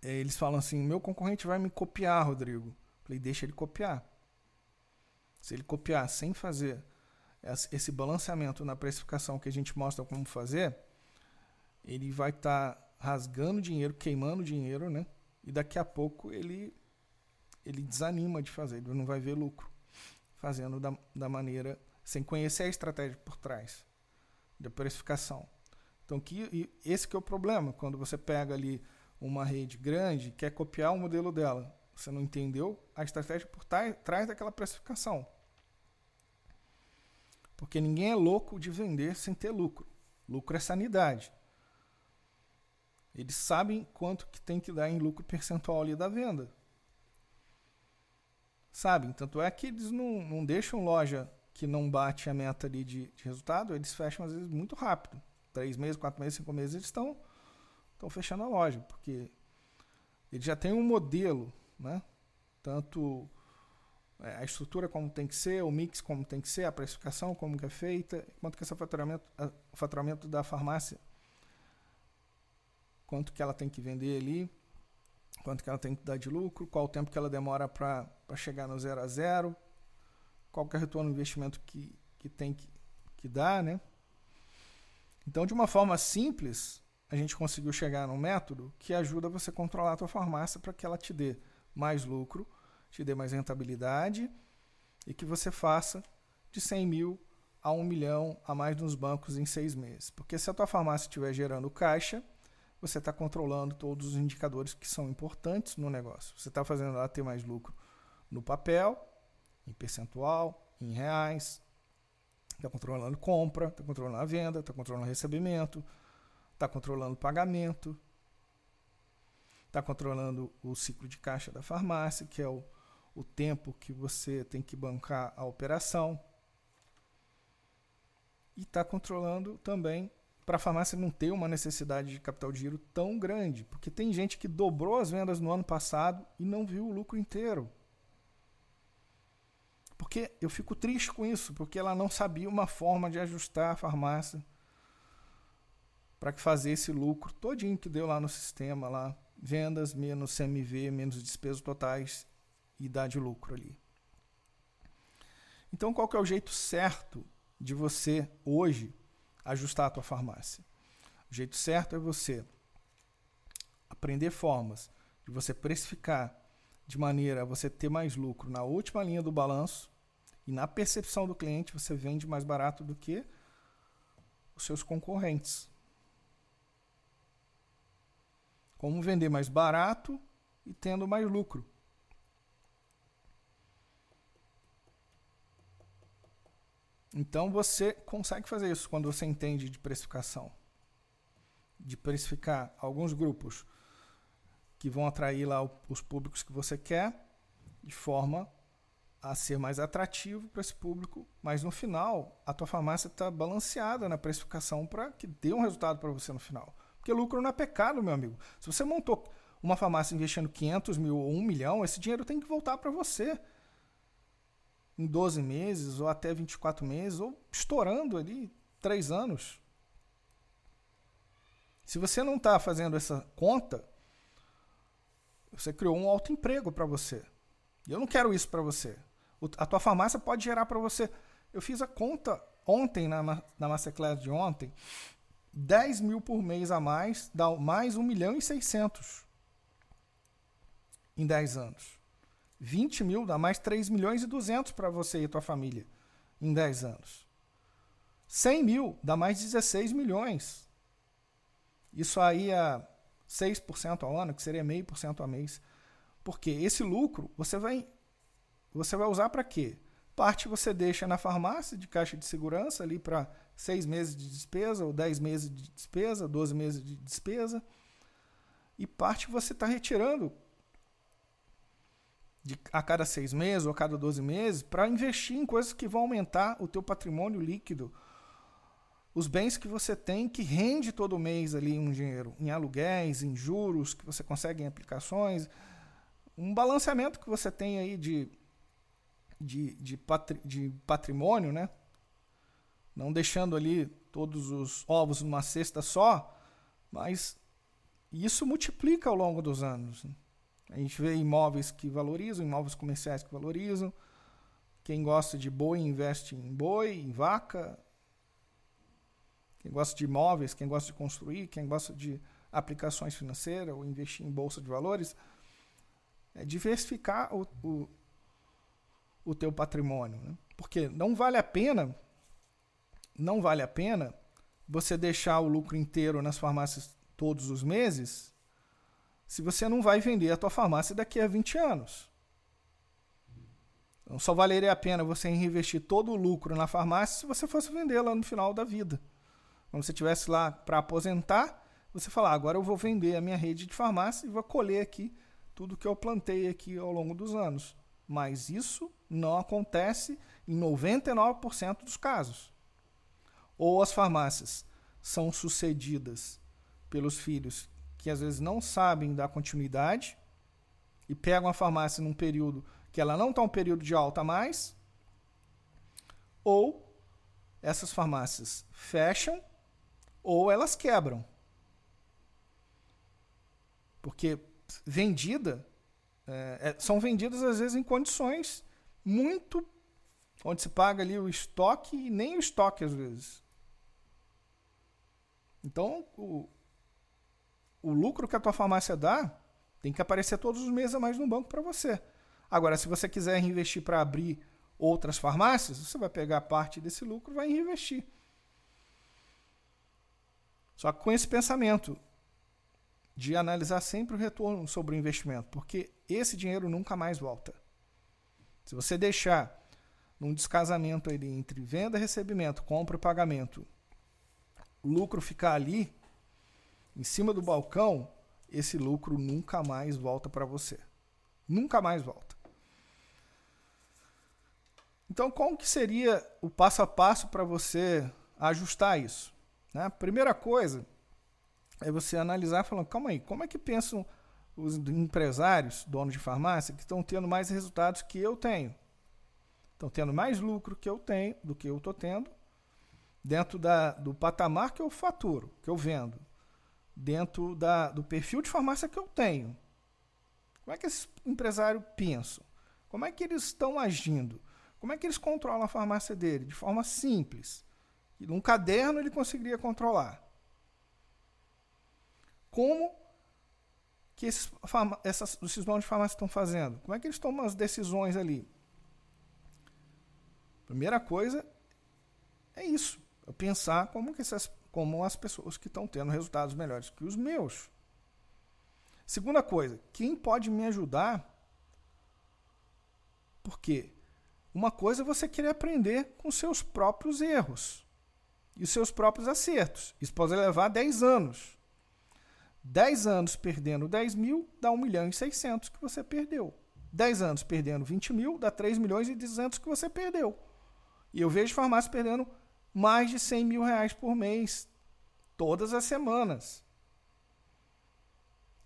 é, eles falam assim, meu concorrente vai me copiar, Rodrigo. Falei, deixa ele copiar. Se ele copiar sem fazer esse balanceamento na precificação que a gente mostra como fazer, ele vai estar tá rasgando dinheiro, queimando dinheiro, né? E daqui a pouco ele ele desanima de fazer, ele não vai ver lucro fazendo da, da maneira sem conhecer a estratégia por trás da precificação. Então, que, esse que é o problema. Quando você pega ali uma rede grande quer copiar o modelo dela, você não entendeu a estratégia por trás daquela precificação. Porque ninguém é louco de vender sem ter lucro. Lucro é sanidade. Eles sabem quanto que tem que dar em lucro percentual ali da venda. Sabem? Tanto é que eles não, não deixam loja que não bate a meta ali de, de resultado, eles fecham às vezes muito rápido três meses, quatro meses, cinco meses, eles estão estão fechando a loja, porque ele já tem um modelo, né? Tanto é, a estrutura como tem que ser, o mix como tem que ser, a precificação como que é feita, quanto que esse faturamento, o faturamento da farmácia quanto que ela tem que vender ali, quanto que ela tem que dar de lucro, qual o tempo que ela demora para chegar no zero a zero, qual que é o retorno do investimento que, que tem que, que dar, né? Então, de uma forma simples, a gente conseguiu chegar num método que ajuda você a controlar a tua farmácia para que ela te dê mais lucro, te dê mais rentabilidade e que você faça de 100 mil a 1 milhão a mais nos bancos em seis meses. Porque se a tua farmácia estiver gerando caixa, você está controlando todos os indicadores que são importantes no negócio. Você está fazendo ela ter mais lucro no papel, em percentual, em reais, está controlando compra, está controlando a venda, está controlando recebimento, está controlando pagamento, está controlando o ciclo de caixa da farmácia, que é o, o tempo que você tem que bancar a operação. E está controlando também para a farmácia não ter uma necessidade de capital de giro tão grande. Porque tem gente que dobrou as vendas no ano passado e não viu o lucro inteiro. Porque eu fico triste com isso, porque ela não sabia uma forma de ajustar a farmácia para fazer esse lucro todinho que deu lá no sistema, lá vendas menos CMV, menos despesas totais e dá de lucro ali. Então, qual que é o jeito certo de você hoje ajustar a tua farmácia. O jeito certo é você aprender formas de você precificar de maneira a você ter mais lucro na última linha do balanço e na percepção do cliente você vende mais barato do que os seus concorrentes. Como vender mais barato e tendo mais lucro. Então você consegue fazer isso quando você entende de precificação. De precificar alguns grupos que vão atrair lá os públicos que você quer, de forma a ser mais atrativo para esse público, mas no final a tua farmácia está balanceada na precificação para que dê um resultado para você no final. Porque lucro não é pecado, meu amigo. Se você montou uma farmácia investindo 500 mil ou 1 milhão, esse dinheiro tem que voltar para você em 12 meses ou até 24 meses, ou estourando ali 3 anos. Se você não está fazendo essa conta, você criou um alto emprego para você. E eu não quero isso para você. a tua farmácia pode gerar para você. Eu fiz a conta ontem, na, na Masterclass de ontem, 10 mil por mês a mais, dá mais 1 milhão e 600 em 10 anos. 20 mil dá mais 3 milhões e 200 para você e tua família em 10 anos. 100 mil dá mais 16 milhões. Isso aí é 6% ao ano, que seria meio por cento a mês. Porque esse lucro você vai, você vai usar para quê? Parte você deixa na farmácia de caixa de segurança ali para 6 meses de despesa, ou 10 meses de despesa, 12 meses de despesa. E parte você está retirando de, a cada seis meses ou a cada 12 meses para investir em coisas que vão aumentar o teu patrimônio líquido. Os bens que você tem que rende todo mês ali um dinheiro, em aluguéis, em juros, que você consegue em aplicações, um balanceamento que você tem aí de, de, de, patri, de patrimônio, né? Não deixando ali todos os ovos numa cesta só, mas isso multiplica ao longo dos anos. A gente vê imóveis que valorizam, imóveis comerciais que valorizam. Quem gosta de boi investe em boi, em vaca. Quem gosta de imóveis, quem gosta de construir, quem gosta de aplicações financeiras ou investir em bolsa de valores, é diversificar o, o, o teu patrimônio. Né? Porque não vale a pena, não vale a pena você deixar o lucro inteiro nas farmácias todos os meses se você não vai vender a tua farmácia daqui a 20 anos. Então, só valeria a pena você reinvestir todo o lucro na farmácia se você fosse vendê-la no final da vida. Quando você estivesse lá para aposentar, você falar, agora eu vou vender a minha rede de farmácia e vou colher aqui tudo que eu plantei aqui ao longo dos anos. Mas isso não acontece em 99% dos casos. Ou as farmácias são sucedidas pelos filhos que às vezes não sabem dar continuidade e pegam a farmácia num período que ela não está um período de alta mais, ou essas farmácias fecham ou elas quebram. Porque vendida, é, é, são vendidas às vezes em condições muito. onde se paga ali o estoque e nem o estoque às vezes. Então, o, o lucro que a tua farmácia dá tem que aparecer todos os meses a mais no banco para você. Agora, se você quiser reinvestir para abrir outras farmácias, você vai pegar parte desse lucro e vai reinvestir. Só que com esse pensamento de analisar sempre o retorno sobre o investimento, porque esse dinheiro nunca mais volta. Se você deixar num descasamento ali entre venda e recebimento, compra e pagamento, o lucro ficar ali em cima do balcão, esse lucro nunca mais volta para você. Nunca mais volta. Então, qual que seria o passo a passo para você ajustar isso? Né? Primeira coisa é você analisar falando, calma aí, como é que pensam os empresários, donos de farmácia, que estão tendo mais resultados que eu tenho? Estão tendo mais lucro que eu tenho, do que eu estou tendo, dentro da, do patamar que eu faturo, que eu vendo dentro da, do perfil de farmácia que eu tenho. Como é que esses empresários pensam? Como é que eles estão agindo? Como é que eles controlam a farmácia dele? De forma simples. E num caderno ele conseguiria controlar. Como que esses, essas, esses donos de farmácia estão fazendo? Como é que eles tomam as decisões ali? Primeira coisa é isso. É pensar como que essas como as pessoas que estão tendo resultados melhores que os meus. Segunda coisa, quem pode me ajudar? Porque uma coisa é você querer aprender com seus próprios erros e seus próprios acertos. Isso pode levar 10 anos. 10 anos perdendo 10 mil dá 1 milhão e 600 que você perdeu. 10 anos perdendo 20 mil dá 3 milhões e 200 que você perdeu. E eu vejo farmácias perdendo mais de 100 mil reais por mês, todas as semanas.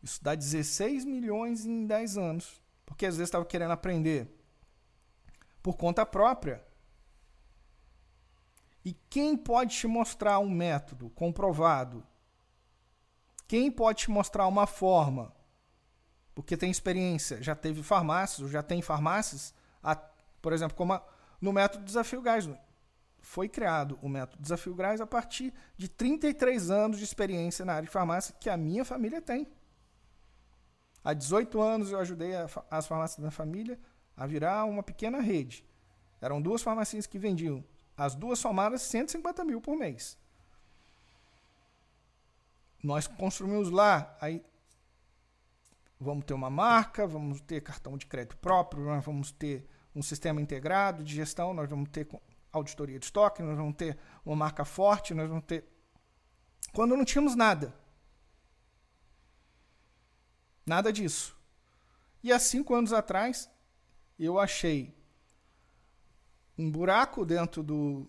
Isso dá 16 milhões em 10 anos. Porque às vezes estava querendo aprender por conta própria. E quem pode te mostrar um método comprovado? Quem pode te mostrar uma forma? Porque tem experiência, já teve farmácias, ou já tem farmácias, por exemplo, como a, no método Desafio Gás foi criado o método Desafio Graz a partir de 33 anos de experiência na área de farmácia que a minha família tem. Há 18 anos eu ajudei a, as farmácias da família a virar uma pequena rede. Eram duas farmácias que vendiam, as duas somadas, 150 mil por mês. Nós construímos lá, aí vamos ter uma marca, vamos ter cartão de crédito próprio, nós vamos ter um sistema integrado de gestão, nós vamos ter auditoria de estoque, nós vamos ter uma marca forte, nós vamos ter. Quando não tínhamos nada. Nada disso. E há cinco anos atrás, eu achei um buraco dentro do,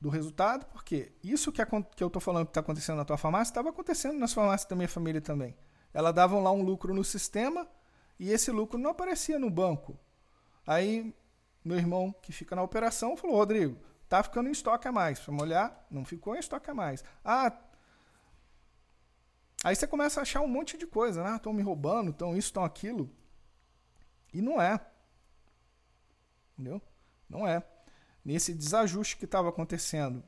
do resultado, porque isso que, a, que eu estou falando que está acontecendo na tua farmácia estava acontecendo nas farmácias da minha família também. Elas davam lá um lucro no sistema e esse lucro não aparecia no banco. Aí meu irmão que fica na operação falou: Rodrigo, tá ficando em estoque a mais. Vamos olhar, não ficou em estoque a mais. Ah, aí você começa a achar um monte de coisa, né? Estão me roubando, estão isso, estão aquilo. E não é. Entendeu? Não é. Nesse desajuste que estava acontecendo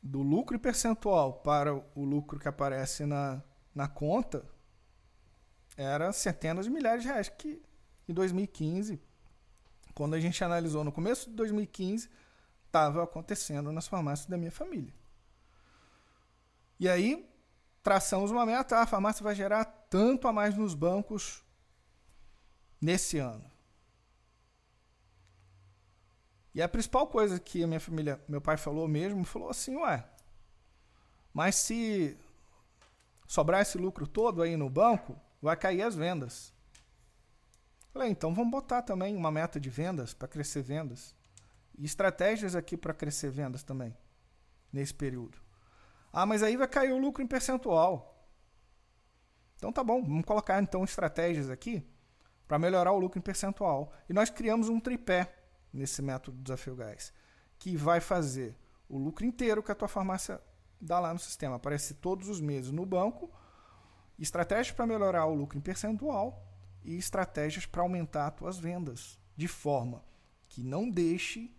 do lucro percentual para o lucro que aparece na, na conta, era centenas de milhares de reais que em 2015, quando a gente analisou no começo de 2015, estava acontecendo nas farmácias da minha família. E aí, traçamos uma meta, ah, a farmácia vai gerar tanto a mais nos bancos nesse ano. E a principal coisa que a minha família, meu pai falou mesmo, falou assim, ué, mas se sobrar esse lucro todo aí no banco, vai cair as vendas. Falei, então vamos botar também uma meta de vendas para crescer vendas. E estratégias aqui para crescer vendas também, nesse período. Ah, mas aí vai cair o lucro em percentual. Então tá bom, vamos colocar então estratégias aqui para melhorar o lucro em percentual. E nós criamos um tripé nesse método do Desafio Gás, que vai fazer o lucro inteiro que a tua farmácia dá lá no sistema, aparece todos os meses no banco, Estratégias para melhorar o lucro em percentual e estratégias para aumentar as tuas vendas, de forma que não deixe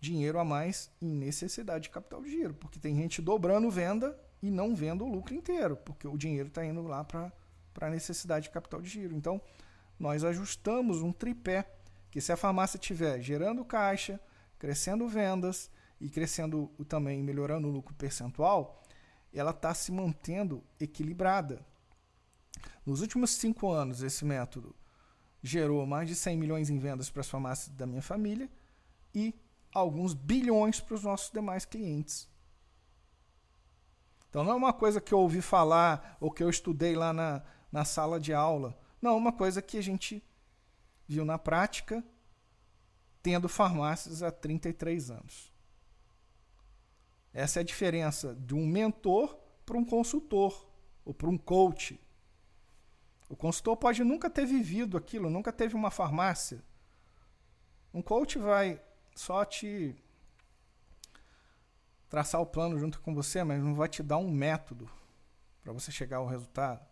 dinheiro a mais em necessidade de capital de giro, porque tem gente dobrando venda e não vendo o lucro inteiro, porque o dinheiro está indo lá para a necessidade de capital de giro. Então, nós ajustamos um tripé que se a farmácia estiver gerando caixa, crescendo vendas e crescendo também, melhorando o lucro percentual, ela está se mantendo equilibrada. Nos últimos cinco anos, esse método gerou mais de 100 milhões em vendas para as farmácias da minha família e alguns bilhões para os nossos demais clientes. Então não é uma coisa que eu ouvi falar ou que eu estudei lá na, na sala de aula. Não, é uma coisa que a gente viu na prática, tendo farmácias há 33 anos. Essa é a diferença de um mentor para um consultor ou para um coach. O consultor pode nunca ter vivido aquilo, nunca teve uma farmácia. Um coach vai só te traçar o plano junto com você, mas não vai te dar um método para você chegar ao resultado.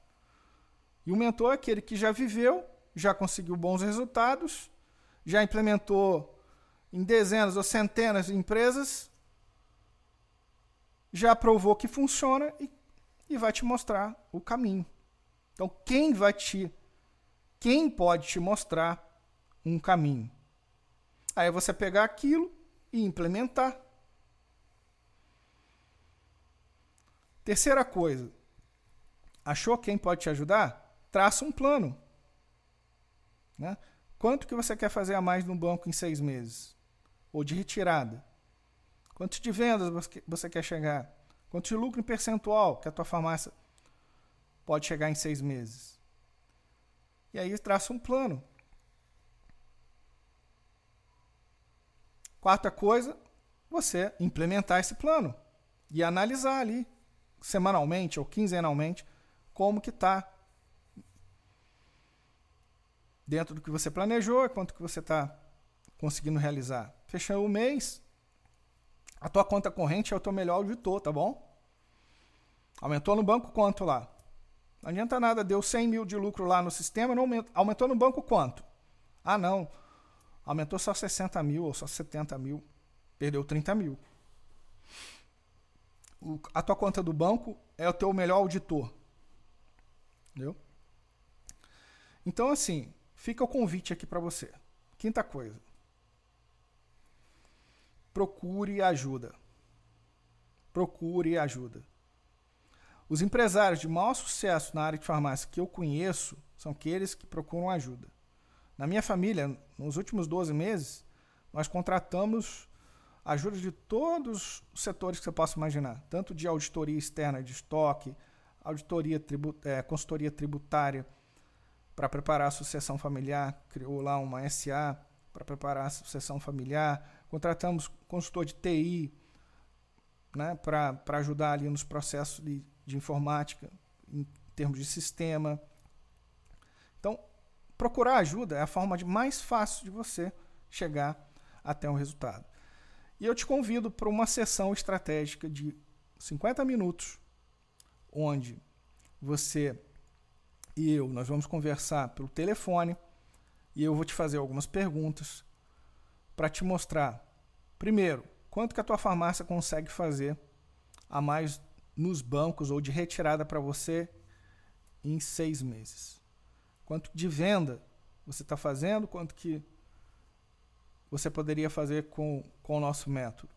E o mentor é aquele que já viveu, já conseguiu bons resultados, já implementou em dezenas ou centenas de empresas, já provou que funciona e, e vai te mostrar o caminho. Então, quem vai te. Quem pode te mostrar um caminho? Aí você pegar aquilo e implementar. Terceira coisa. Achou quem pode te ajudar? Traça um plano. Né? Quanto que você quer fazer a mais no banco em seis meses? Ou de retirada? Quanto de vendas você quer chegar? Quanto de lucro em percentual que a tua farmácia pode chegar em seis meses? E aí traça um plano. Quarta coisa, você implementar esse plano e analisar ali semanalmente ou quinzenalmente como que está dentro do que você planejou, quanto que você está conseguindo realizar. Fechando o mês, a tua conta corrente é o teu melhor auditor, tá bom? Aumentou no banco quanto lá? Não adianta nada, deu 100 mil de lucro lá no sistema, não aumentou, aumentou no banco quanto? Ah, não, aumentou só 60 mil ou só 70 mil, perdeu 30 mil. O, a tua conta do banco é o teu melhor auditor. Entendeu? Então, assim, Fica o convite aqui para você. Quinta coisa. Procure ajuda. Procure ajuda. Os empresários de maior sucesso na área de farmácia que eu conheço são aqueles que procuram ajuda. Na minha família, nos últimos 12 meses, nós contratamos ajuda de todos os setores que você possa imaginar, tanto de auditoria externa de estoque, auditoria tribu é, consultoria tributária, para preparar a sucessão familiar, criou lá uma SA para preparar a sucessão familiar. Contratamos consultor de TI né, para ajudar ali nos processos de, de informática, em termos de sistema. Então, procurar ajuda é a forma de mais fácil de você chegar até um resultado. E eu te convido para uma sessão estratégica de 50 minutos, onde você e eu, nós vamos conversar pelo telefone e eu vou te fazer algumas perguntas para te mostrar, primeiro, quanto que a tua farmácia consegue fazer a mais nos bancos ou de retirada para você em seis meses. Quanto de venda você está fazendo, quanto que você poderia fazer com, com o nosso método.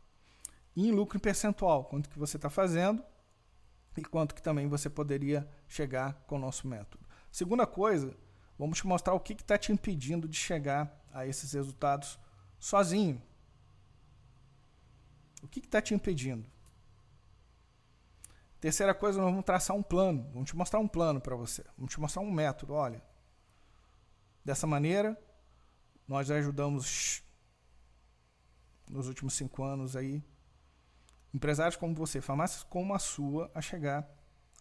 E em lucro em percentual, quanto que você está fazendo e quanto que também você poderia chegar com o nosso método. Segunda coisa, vamos te mostrar o que está te impedindo de chegar a esses resultados sozinho. O que está te impedindo? Terceira coisa, nós vamos traçar um plano. Vamos te mostrar um plano para você. Vamos te mostrar um método. Olha, dessa maneira, nós ajudamos nos últimos cinco anos aí empresários como você, farmácias como a sua, a chegar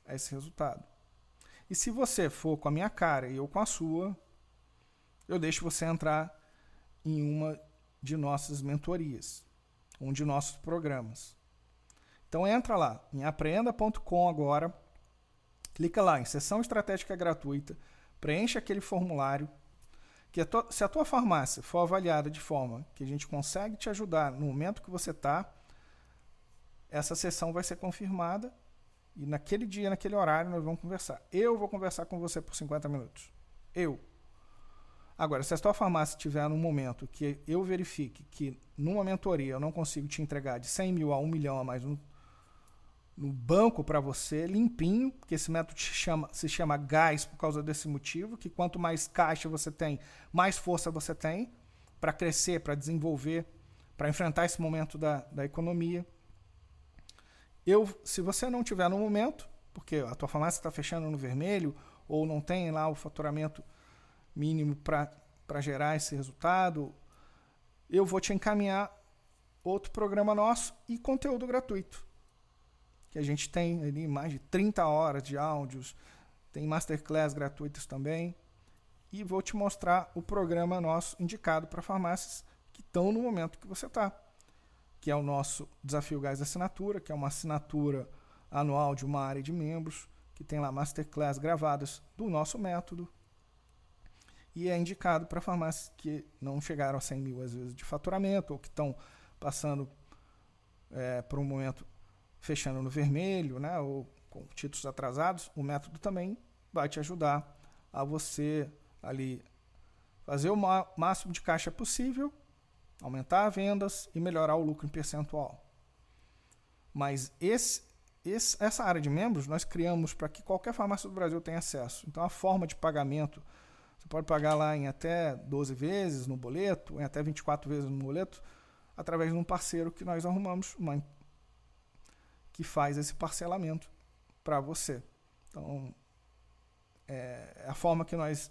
a esse resultado. E se você for com a minha cara e eu com a sua, eu deixo você entrar em uma de nossas mentorias, um de nossos programas. Então entra lá em aprenda.com agora Clica lá em sessão estratégica gratuita, preenche aquele formulário. Que a tua, se a tua farmácia for avaliada de forma que a gente consegue te ajudar no momento que você está, essa sessão vai ser confirmada e naquele dia, naquele horário, nós vamos conversar. Eu vou conversar com você por 50 minutos. Eu. Agora, se a tua farmácia estiver num momento que eu verifique que numa mentoria eu não consigo te entregar de 100 mil a 1 milhão a mais no, no banco para você, limpinho, porque esse método chama, se chama gás por causa desse motivo, que quanto mais caixa você tem, mais força você tem para crescer, para desenvolver, para enfrentar esse momento da, da economia. Eu, se você não tiver no momento, porque a tua farmácia está fechando no vermelho, ou não tem lá o faturamento mínimo para gerar esse resultado, eu vou te encaminhar outro programa nosso e conteúdo gratuito. Que a gente tem ali mais de 30 horas de áudios, tem masterclass gratuitas também. E vou te mostrar o programa nosso indicado para farmácias que estão no momento que você está. Que é o nosso Desafio Gás Assinatura, que é uma assinatura anual de uma área de membros, que tem lá masterclass gravadas do nosso método, e é indicado para farmácias que não chegaram a 100 mil, às vezes, de faturamento, ou que estão passando é, por um momento fechando no vermelho, né, ou com títulos atrasados. O método também vai te ajudar a você ali fazer o máximo de caixa possível, aumentar as vendas e melhorar o lucro em percentual. Mas esse, esse, essa área de membros nós criamos para que qualquer farmácia do Brasil tenha acesso. Então a forma de pagamento você pode pagar lá em até 12 vezes no boleto, em até 24 vezes no boleto, através de um parceiro que nós arrumamos, uma, que faz esse parcelamento para você. Então, é, é a forma que nós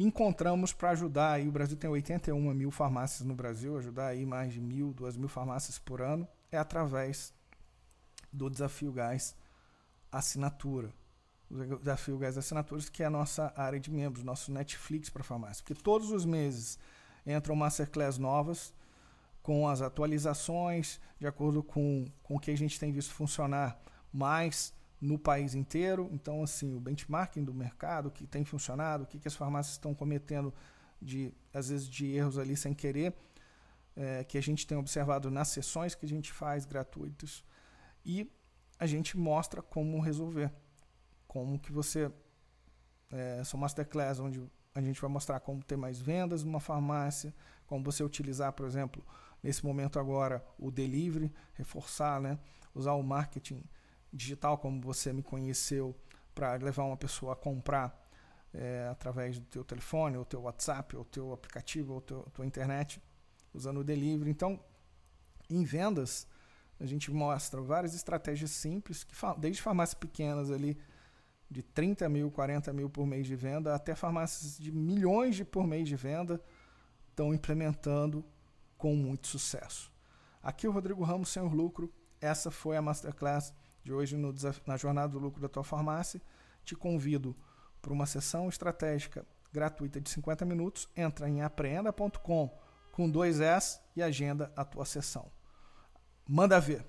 encontramos para ajudar. Aí, o Brasil tem 81 mil farmácias no Brasil, ajudar aí mais de mil, duas mil farmácias por ano, é através do Desafio Gás Assinatura o desafio Gás Assinaturas, que é a nossa área de membros, nosso Netflix para farmácia. Porque todos os meses entram masterclass novas com as atualizações, de acordo com, com o que a gente tem visto funcionar mais no país inteiro. Então, assim, o benchmarking do mercado, o que tem funcionado, o que, que as farmácias estão cometendo, de às vezes de erros ali sem querer, é, que a gente tem observado nas sessões que a gente faz gratuitas. E a gente mostra como resolver como que você é, são masterclass onde a gente vai mostrar como ter mais vendas numa farmácia, como você utilizar, por exemplo, nesse momento agora o delivery, reforçar, né, usar o marketing digital como você me conheceu para levar uma pessoa a comprar é, através do teu telefone, ou teu WhatsApp, ou teu aplicativo, ou teu, tua internet, usando o delivery. Então, em vendas, a gente mostra várias estratégias simples, que desde farmácias pequenas ali, de 30 mil, 40 mil por mês de venda, até farmácias de milhões de por mês de venda estão implementando com muito sucesso. Aqui o Rodrigo Ramos, Senhor Lucro. Essa foi a Masterclass de hoje no, na Jornada do Lucro da tua farmácia. Te convido para uma sessão estratégica gratuita de 50 minutos. Entra em apreenda.com com dois S e agenda a tua sessão. Manda ver!